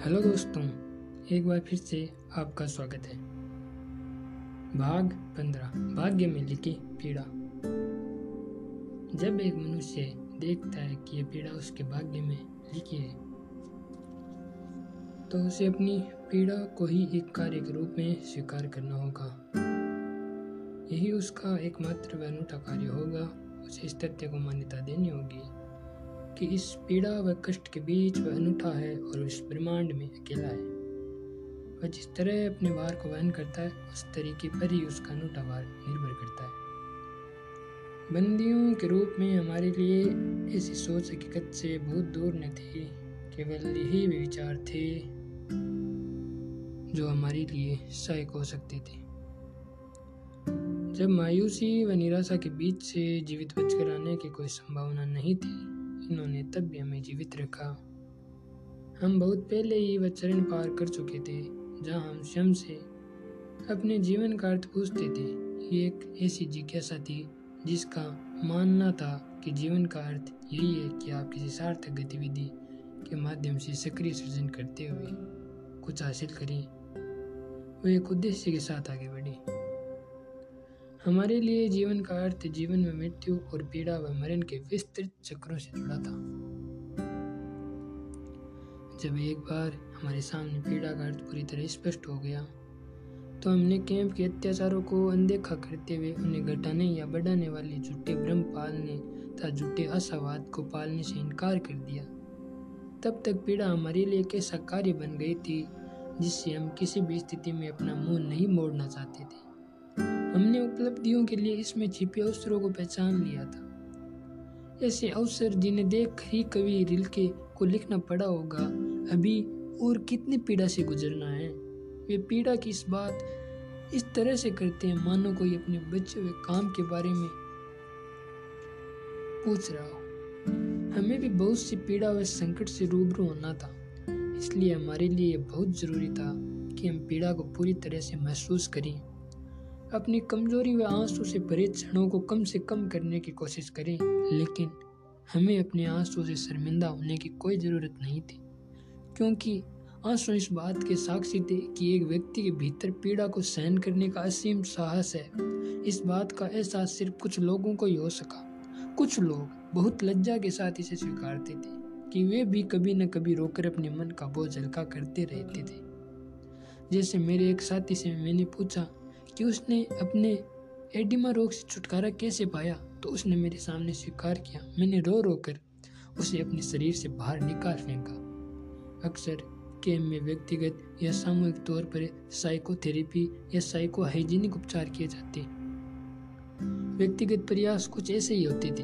Hello दोस्तों, एक बार फिर से आपका स्वागत है। भाग पंद्रह, भाग्य में लिखी पीड़ा। जब एक मनुष्य देखता है कि यह पीड़ा उसके भाग्य में लिखी है तो उसे अपनी पीड़ा को ही एक कार्य के रूप में स्वीकार करना होगा। यही उसका एकमात्र व अनूठा कार्य होगा, उसे इस तथ्य को मान्यता देनी होगी कि इस पीड़ा व कष्ट के बीच वह अनूठा है और इस ब्रह्मांड में अकेला है। वह जिस तरह अपने भार को वहन करता है, उस तरीके पर ही उसका अनूठा भार निर्भर करता है। बंदियों के रूप में हमारे लिए ऐसी सोच हकीकत से बहुत दूर न थी, केवल यही विचार थे जो हमारे लिए सहायक हो सकते थे। जब मायूसी व निराशा के बीच से जीवित बचकर आने की कोई संभावना नहीं थी इन्होंने तब भी हमें जीवित रखा। हम बहुत पहले ही वह चरण पार कर चुके थे, जहाँ हम स्वयं से अपने जीवन का अर्थ पूछते थे। ये एक ऐसी जिज्ञासा थी, जिसका मानना था कि जीवन का अर्थ यही है कि आप किसी सार्थक गतिविधि के माध्यम से सक्रिय सृजन करते हुए कुछ हासिल करें। वो एक उद्देश्य के साथ आगे बढ़े। हमारे लिए जीवन का अर्थ जीवन में मृत्यु और पीड़ा व मरण के विस्तृत चक्रों से जुड़ा था। जब एक बार हमारे सामने पीड़ा का अर्थ पूरी तरह स्पष्ट हो गया तो हमने कैंप के अत्याचारों को अनदेखा करते हुए उन्हें घटाने या बढ़ाने वाले झूठे भ्रम पालने तथा झूठे आशावाद को पालने से इनकार कर दिया। तब तक पीड़ा हमारे लिए एक ऐसा कार्य बन गई थी, जिससे हम किसी भी स्थिति में अपना मुँह नहीं मोड़ना चाहते थे। हमने उपलब्धियों के लिए इसमें छिपे अवसरों को पहचान लिया था। ऐसे अवसर जिन्हें देख ही कवि रिलके को लिखना पड़ा होगा, अभी और कितनी पीड़ा से गुजरना है। वे पीड़ा की इस बात, इस तरह से करते हैं, मानो कोई अपने बच्चे हुए काम के बारे में पूछ रहा हो। हमें भी बहुत सी पीड़ा व संकट से रूबरू होना था। इसलिए हमारे लिए बहुत ज़रूरी था कि हम पीड़ा को पूरी तरह से महसूस करें। अपनी कमज़ोरी व आँसू से भरे क्षणों को कम से कम करने की कोशिश करें, लेकिन हमें अपने आँसू से शर्मिंदा होने की कोई ज़रूरत नहीं थी। क्योंकि आँसू इस बात के साक्षी थे कि एक व्यक्ति के भीतर पीड़ा को सहन करने का असीम साहस है। इस बात का एहसास सिर्फ़ कुछ लोगों को ही हो सका। कुछ लोग बहुत लज्जा के साथ इसे स्वीकारते थे कि वे भी कभी न कभी रोकर अपने मन का बोझ हल्का करते रहते थे। जैसे मेरे एक साथी से मैंने पूछा कि उसने अपने एडिमा रोग से छुटकारा कैसे पाया तो उसने मेरे सामने स्वीकार किया। मैंने रो रो कर उसे अपने शरीर से बाहर निकाल फेंका। अक्सर कैम्प में व्यक्तिगत या सामूहिक तौर पर साइकोथेरेपी या साइको हाइजीनिक उपचार किए जाते। व्यक्तिगत प्रयास कुछ ऐसे ही होते थे।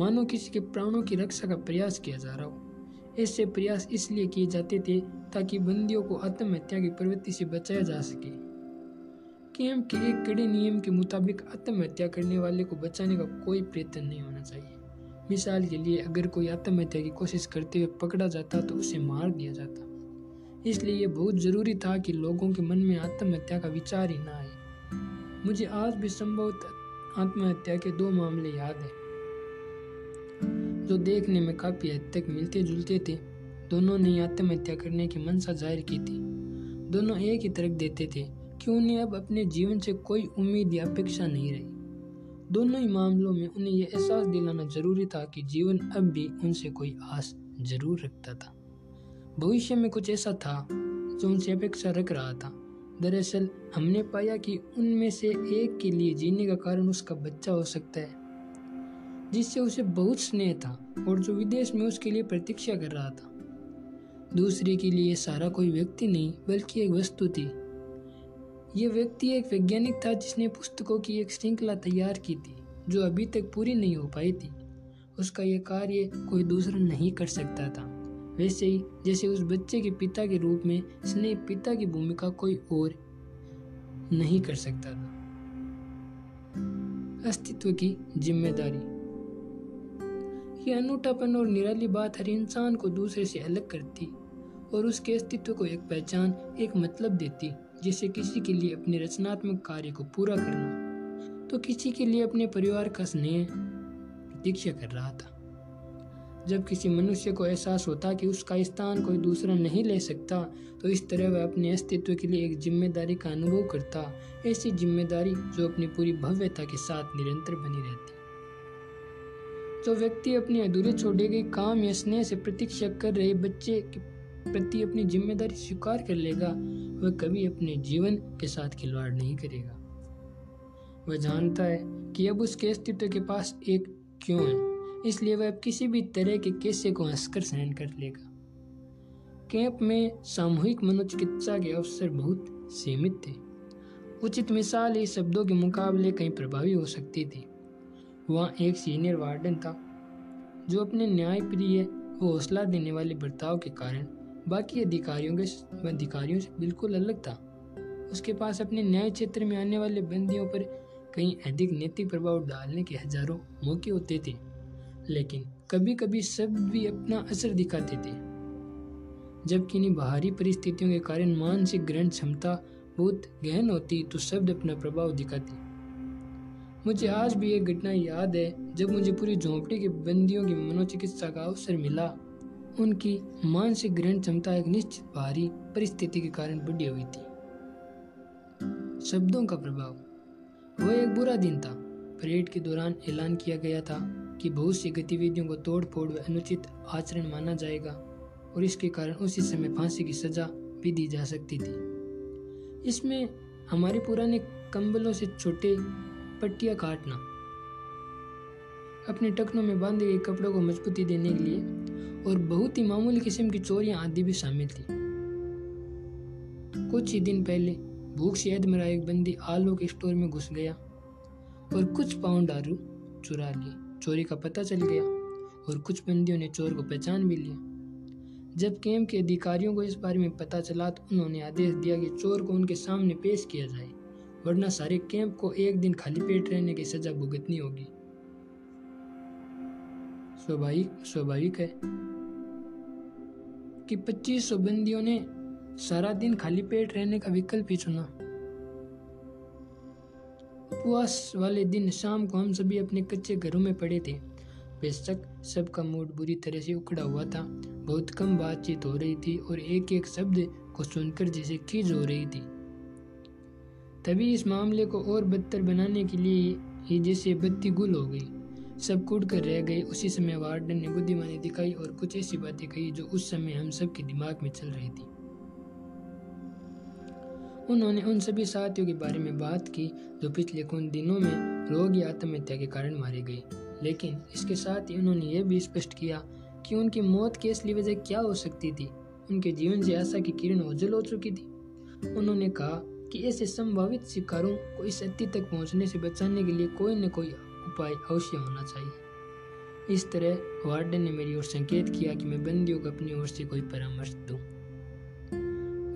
मानो किसी के प्राणों की रक्षा का प्रयास किया जा रहा हो। ऐसे प्रयास इसलिए किए जाते थे ताकि बंदियों को आत्महत्या की प्रवृत्ति से बचाया जा सके। कैंप के एक कड़े नियम के मुताबिक आत्महत्या करने वाले को बचाने का कोई प्रयत्न नहीं होना चाहिए। मिसाल के लिए, अगर कोई आत्महत्या की कोशिश करते हुए पकड़ा जाता तो उसे मार दिया जाता। इसलिए ये बहुत ज़रूरी था कि लोगों के मन में आत्महत्या का विचार ही ना आए। मुझे आज भी संभवतः आत्महत्या के दो मामले याद हैं, जो देखने में काफ़ी हद तक मिलते जुलते थे। दोनों ने आत्महत्या करने की मंशा ज़ाहिर की थी। दोनों एक ही तरफ़ देते थे। कि उन्हें अब अपने जीवन से कोई उम्मीद या अपेक्षा नहीं रही? दोनों ही मामलों में उन्हें यह एहसास दिलाना ज़रूरी था कि जीवन अब भी उनसे कोई आस ज़रूर रखता था। भविष्य में कुछ ऐसा था जो उनसे अपेक्षा रख रहा था। दरअसल, हमने पाया कि उनमें से एक के लिए जीने का कारण उसका बच्चा हो सकता है, जिससे उसे बहुत स्नेह था और जो विदेश में उसके लिए प्रतीक्षा कर रहा था। दूसरे के लिए सारा कोई व्यक्ति नहीं, बल्कि एक वस्तु थी ये व्यक्ति एक वैज्ञानिक था जिसने पुस्तकों की एक श्रृंखला तैयार की थी, जो अभी तक पूरी नहीं हो पाई थी। उसका यह कार्य कोई दूसरा नहीं कर सकता था। वैसे ही, जैसे उस बच्चे के पिता के रूप में स्नेह पिता की भूमिका कोई और नहीं कर सकता था। अस्तित्व की ज़िम्मेदारी। यह अनूठापन और निराली बात हर इंसान को दूसरे से अलग करती, और उसके अस्तित्व को एक पहचान, एक मतलब देती। जिसे किसी के लिए अपने रचनात्मक कार्य को पूरा करना तो किसी के लिए अपने परिवार का स्नेह प्रतीक्षा कर रहा था। जब किसी मनुष्य को एहसास होता कि उसका स्थान कोई दूसरा नहीं ले सकता तो इस तरह वह अपने अस्तित्व के लिए एक ज़िम्मेदारी का अनुभव करता, ऐसी ज़िम्मेदारी जो अपनी पूरी भव्यता के साथ निरंतर बनी रहती। जो व्यक्ति अपने अधूरे छोड़े गए काम या स्नेह से प्रतीक्षा कर रहे बच्चे के प्रति अपनी ज़िम्मेदारी स्वीकार कर लेगा, वह कभी अपने जीवन के साथ खिलवाड़ नहीं करेगा। वह जानता है कि अब उसके अस्तित्व के पास एक क्यों है, इसलिए वह अब किसी भी तरह के केसे को हंसकर सहन कर लेगा। कैंप में सामूहिक मनोचिकित्सा के अवसर बहुत सीमित थे। उचित मिसाल इस शब्दों के मुकाबले कहीं प्रभावी हो सकती थी। वहाँ एक सीनियर वार्डन था, जो अपने न्यायप्रिय व हौसला देने वाले बर्ताव के कारण बाकी अधिकारियों के अधिकारियों से बिल्कुल अलग था। उसके पास अपने न्याय क्षेत्र में आने वाले बंदियों पर कहीं अधिक नैतिक प्रभाव डालने के हज़ारों मौके होते थे, लेकिन कभी कभी शब्द भी अपना असर दिखाते थे। जबकि इन्हीं बाहरी परिस्थितियों के कारण मानसिक ग्रहण क्षमता बहुत गहन होती तो शब्द अपना प्रभाव दिखाते। मुझे आज भी एक घटना याद है, जब मुझे पूरी झोंपड़ी के बंदियों की मनोचिकित्सा का अवसर मिला। उनकी मानसिक ग्रहण क्षमता एक निश्चित बाहरी परिस्थिति के कारण बढ़ी हुई थी। शब्दों का प्रभाव। वह एक बुरा दिन था। परेड के दौरान ऐलान किया गया था कि बहुत सी गतिविधियों को तोड़ फोड़ व अनुचित आचरण माना जाएगा और इसके कारण उसी समय फांसी की सजा भी दी जा सकती थी। इसमें हमारे पुराने कंबलों से छोटे पट्टियाँ काटना अपने टखनों में बांधे गए कपड़ों को मजबूती देने के लिए और बहुत ही मामूली किस्म की चोरियाँ आदि भी शामिल थी। कुछ ही दिन पहले भूख से मेरा एक बंदी आलू के स्टोर में घुस गया और कुछ पाउंड आलू चुरा लिए। चोरी का पता चल गया और कुछ बंदियों ने चोर को पहचान भी लिया। जब कैंप के अधिकारियों को इस बारे में पता चला तो उन्होंने आदेश दिया कि चोर को उनके सामने पेश किया जाए, वरना सारे कैंप को एक दिन खाली पेट रहने की सजा भुगतनी होगी। स्वाभाविक स्वाभाविक है कि 2500 बंदियों ने सारा दिन खाली पेट रहने का विकल्प ही चुना। उपवास वाले दिन शाम को हम सभी अपने कच्चे घरों में पड़े थे। बेशक सबका मूड बुरी तरह से उखड़ा हुआ था, बहुत कम बातचीत हो रही थी और एक एक शब्द को सुनकर जैसे खींच हो रही थी। तभी इस मामले को और बदतर बनाने के लिए ही जैसे बत्ती गुल हो गई। सब कूद कर रह गए। उसी समय वार्डन ने बुद्धिमानी दिखाई और कुछ ऐसी बातें कही जो उस समय हम सब के दिमाग में चल रही थी। उन्होंने उन सभी साथियों के बारे में बात की जो पिछले कुछ दिनों में रोग या आत्महत्या के कारण मारे गए। लेकिन इसके साथ ही उन्होंने यह भी स्पष्ट किया कि उनकी मौत की असली वजह क्या हो सकती थी। उनके जीवन से आशा की किरण ओझल हो चुकी थी। उन्होंने कहा कि ऐसे संभावित शिकारों को इस अति तक पहुँचने से बचाने के लिए कोई न कोई उपाय अवश्य होना चाहिए। इस तरह वार्डन ने मेरी ओर संकेत किया कि मैं बंदियों को अपनी ओर से कोई परामर्श दूँ।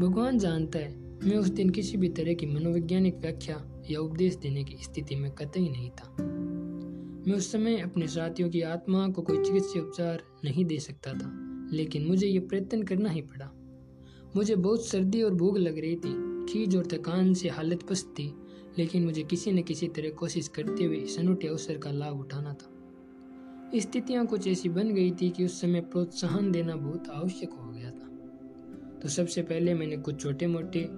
भगवान जानता है, मैं उस दिन किसी भी तरह की मनोवैज्ञानिक व्याख्या या उपदेश देने की स्थिति में कतई नहीं था। मैं उस समय अपने साथियों की आत्मा को कोई चिकित्सीय उपचार नहीं दे सकता था, लेकिन मुझे ये प्रयत्न करना ही पड़ा। मुझे बहुत सर्दी और भूख लग रही थी, खीज और थकान से हालत पस्त थी लेकिन मुझे किसी न किसी तरह कोशिश करते हुए इस अनूठे अवसर का लाभ उठाना था। स्थितियाँ कुछ ऐसी बन गई थी कि उस समय प्रोत्साहन देना बहुत आवश्यक हो गया था। तो सबसे पहले मैंने कुछ छोटे मोटे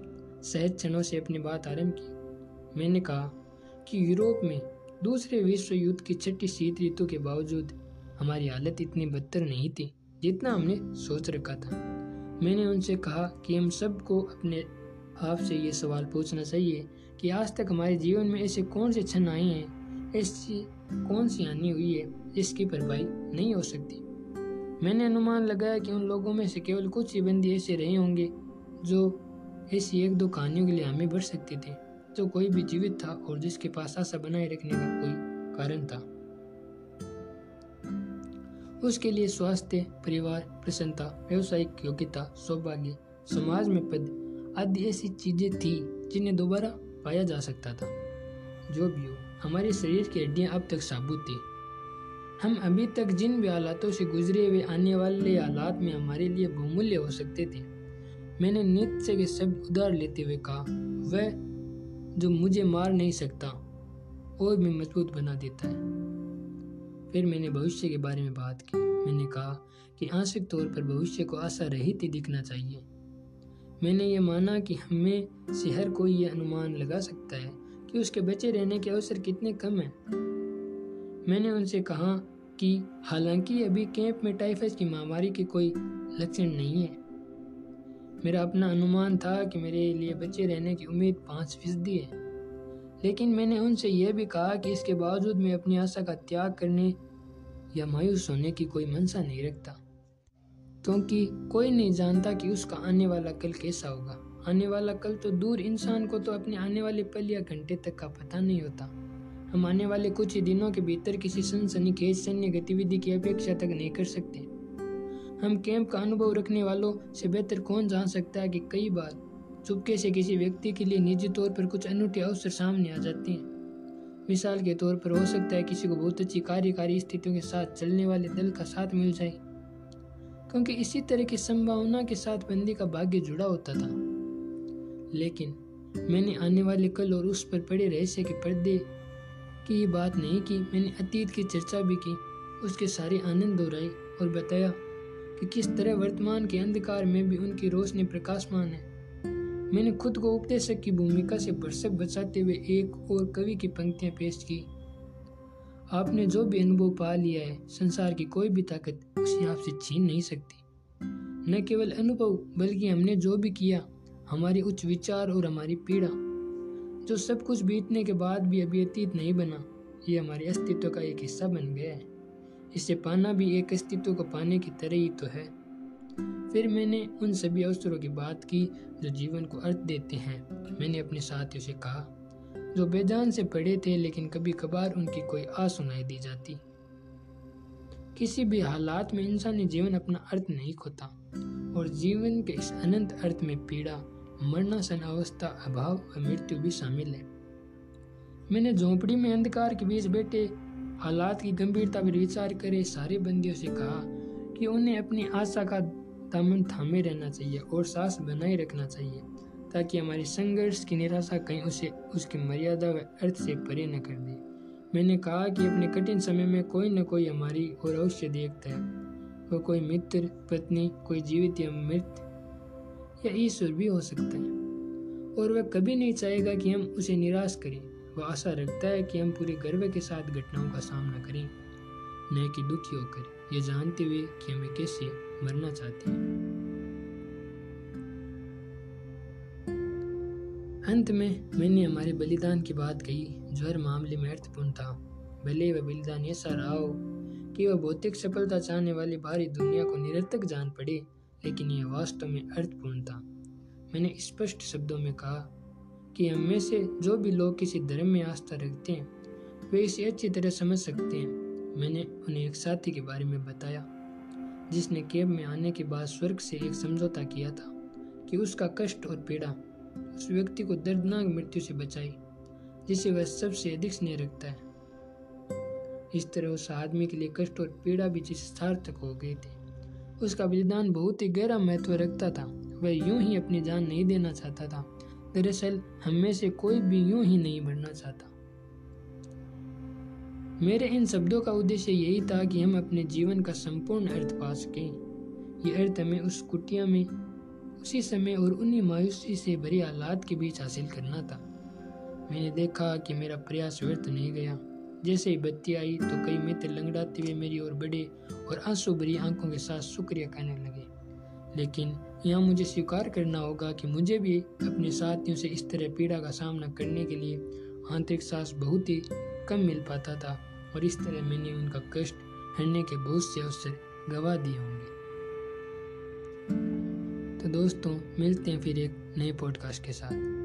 सहज क्षणों से अपनी बात आरंभ की। मैंने कहा कि यूरोप में दूसरे विश्व युद्ध की छठी शीत ऋतु के बावजूद हमारी हालत इतनी बदतर नहीं थी जितना हमने सोच रखा था। मैंने उनसे कहा कि हम सबको अपने आप से ये सवाल पूछना चाहिए कि आज तक हमारे जीवन में ऐसे कौन से क्षण आए हैं, ऐसी कौन सी हानि हुई है, जिसकी भरपाई नहीं हो सकती। मैंने अनुमान लगाया कि उन लोगों में से केवल कुछ ही बंदी ऐसे रहे होंगे, जो ऐसी एक दो कहानियों के लिए हमें बढ़ सकते थे, जो कोई भी जीवित था और जिसके पास आशा बनाए रखने का कोई कारण था। उसके लिए स्वास्थ्य, परिवार, प्रसन्नता, व्यवसायिक योग्यता, सौभाग्य, समाज में पद आदि ऐसी चीज़ें थी, जिन्हें दोबारा पाया जा सकता था। जो भी हो, हमारे शरीर की हड्डियाँ अब तक साबुत थी। हम अभी तक जिन भी हालातों से गुजरे हुए आने वाले हालात में हमारे लिए बहुमूल्य हो सकते थे। मैंने नित्य के शब्द उधार लेते हुए कहा, वह जो मुझे मार नहीं सकता, और भी मज़बूत बना देता है। फिर मैंने भविष्य के बारे में बात की। मैंने कहा कि आंशिक तौर पर भविष्य को आशा रहित ही दिखना चाहिए। मैंने ये माना कि हमें से हर कोई ये अनुमान लगा सकता है कि उसके बचे रहने के अवसर कितने कम हैं। मैंने उनसे कहा कि हालाँकि अभी कैंप में टाइफस की महामारी के कोई लक्षण नहीं है। मेरा अपना अनुमान था कि मेरे लिए बचे रहने की उम्मीद पाँच फ़ीसदी है। लेकिन मैंने उनसे यह भी कहा कि इसके बावजूद मैं अपनी आशा का त्याग करने या मायूस होने की कोई मंशा नहीं रखता। क्योंकि कोई नहीं जानता कि उसका आने वाला कल कैसा होगा। आने वाला कल तो दूर इंसान को तो अपने आने वाले पल या घंटे तक का पता नहीं होता। हम आने वाले कुछ ही दिनों के भीतर किसी सनसनी सैन्य गतिविधि की अपेक्षा तक नहीं कर सकते। हम कैंप का अनुभव रखने वालों से बेहतर कौन जान सकता है कि कई बार चुपके से किसी व्यक्ति के लिए निजी तौर पर कुछ अनूठे अवसर सामने आ जाते हैं। मिसाल के तौर पर हो सकता है किसी को बहुत अच्छी कार्यकारी स्थितियों के साथ चलने वाले दल का साथ मिल जाए। क्योंकि इसी तरह की संभावना के साथ बंदी का भाग्य जुड़ा होता था। लेकिन मैंने आने वाले कल और उस पर पड़े रहस्य के पर्दे की बात नहीं की, मैंने अतीत की चर्चा भी की, उसके सारे आनंद दोहराए और बताया कि किस तरह वर्तमान के अंधकार में भी उनकी रोशनी प्रकाशमान है। मैंने खुद को उपदेशक की भूमिका से भरसक बचाते हुए एक और कवि की पंक्तियाँ पेश की। आपने जो भी अनुभव पा लिया है, संसार की कोई भी ताकत उसे आपसे छीन नहीं सकती। न केवल अनुभव, बल्कि हमने जो भी किया, हमारी उच्च विचार और हमारी पीड़ा, जो सब कुछ बीतने के बाद भी अभी अतीत नहीं बना, ये हमारे अस्तित्व का एक हिस्सा बन गया है। इसे पाना भी एक अस्तित्व को पाने की तरह ही तो है। फिर मैंने उन सभी अवसरों की बात की, जो जीवन को अर्थ देते हैं मैंने अपने साथियों से कहा जो बेजान से पढ़े थे, लेकिन कभी कभार उनकी कोई आ सुनाई दी जाती। किसी भी हालात में इंसानी जीवन अपना अर्थ नहीं खोता, और जीवन के इस अनंत अर्थ में पीड़ा मरणासन अवस्था, अभाव और मृत्यु भी शामिल है। मैंने झोंपड़ी में अंधकार के बीच बैठे, हालात की गंभीरता पर विचार करे, सारे बंदियों से कहा कि उन्हें अपनी आशा का दामन थामे रहना चाहिए और सांस बनाए रखना चाहिए। ताकि हमारे संघर्ष की निराशा कहीं उसे, उसकी मर्यादा व अर्थ से परे न कर दे। मैंने कहा कि अपने कठिन समय में कोई न कोई हमारी और अवश्य देखता है। वह कोई मित्र, पत्नी, कोई जीवित या मृत, या ईश्वर भी हो सकता है। और वह कभी नहीं चाहेगा कि हम उसे निराश करें। वह आशा रखता है कि हम पूरे गर्व के साथ घटनाओं का सामना करें। न कि दुखी होकर। ये जानते हुए कि हमें कैसे मरना चाहते हैं। अंत में मैंने हमारे बलिदान की बात कही। जो हर मामले में अर्थपूर्ण था। भले वह बलिदान ऐसा रहा हो कि वह भौतिक सफलता चाहने वाली बाहरी दुनिया को निरर्थक जान पड़े, लेकिन यह वास्तव में अर्थपूर्ण था। मैंने स्पष्ट शब्दों में कहा कि हम में से जो भी लोग किसी धर्म में आस्था रखते हैं, वे इसे अच्छी तरह समझ सकते हैं। मैंने उन्हें एक साथी के बारे में बताया, जिसने कैब में आने के बाद स्वर्ग से एक समझौता किया था कि उसका कष्ट और पीड़ा उस व्यक्ति को दर्दनाक मृत्यु से बचाई, जिसे वह सबसे अधिक स्नेह रखता है। इस तरह उस आदमी के लिए कष्ट और पीड़ा भी जिस सार्थक हो गए थे, उसका बलिदान बहुत ही गहरा महत्व रखता था। वह यूँ ही अपनी जान नहीं देना चाहता था। दरअसल, हम से कोई भी यूँ ही नहीं मरना चाहता। मेरे इन शब्दों का उद्देश्य यही था कि हम अपने जीवन का संपूर्ण अर्थ पा सकें। ये अर्थ हमें उस कुटिया में उसी समय और उन्हीं मायूसी से भरी हालात के बीच हासिल करना था। मैंने देखा कि मेरा प्रयास व्यर्थ नहीं गया। जैसे ही बत्ती आई तो कई मित्र लंगड़ाते हुए मेरी ओर बढ़े और आँसू भरी आँखों के साथ शुक्रिया कहने लगे। लेकिन यहाँ मुझे स्वीकार करना होगा कि मुझे भी अपने साथियों से इस तरह पीड़ा का सामना करने के लिए आंतरिक सांस बहुत ही कम मिल पाता था और इस तरह मैंने उनका कष्ट हरने के बहुत से अवसर गवा दिए होंगे। तो दोस्तों मिलते हैं फिर एक नए पॉडकास्ट के साथ।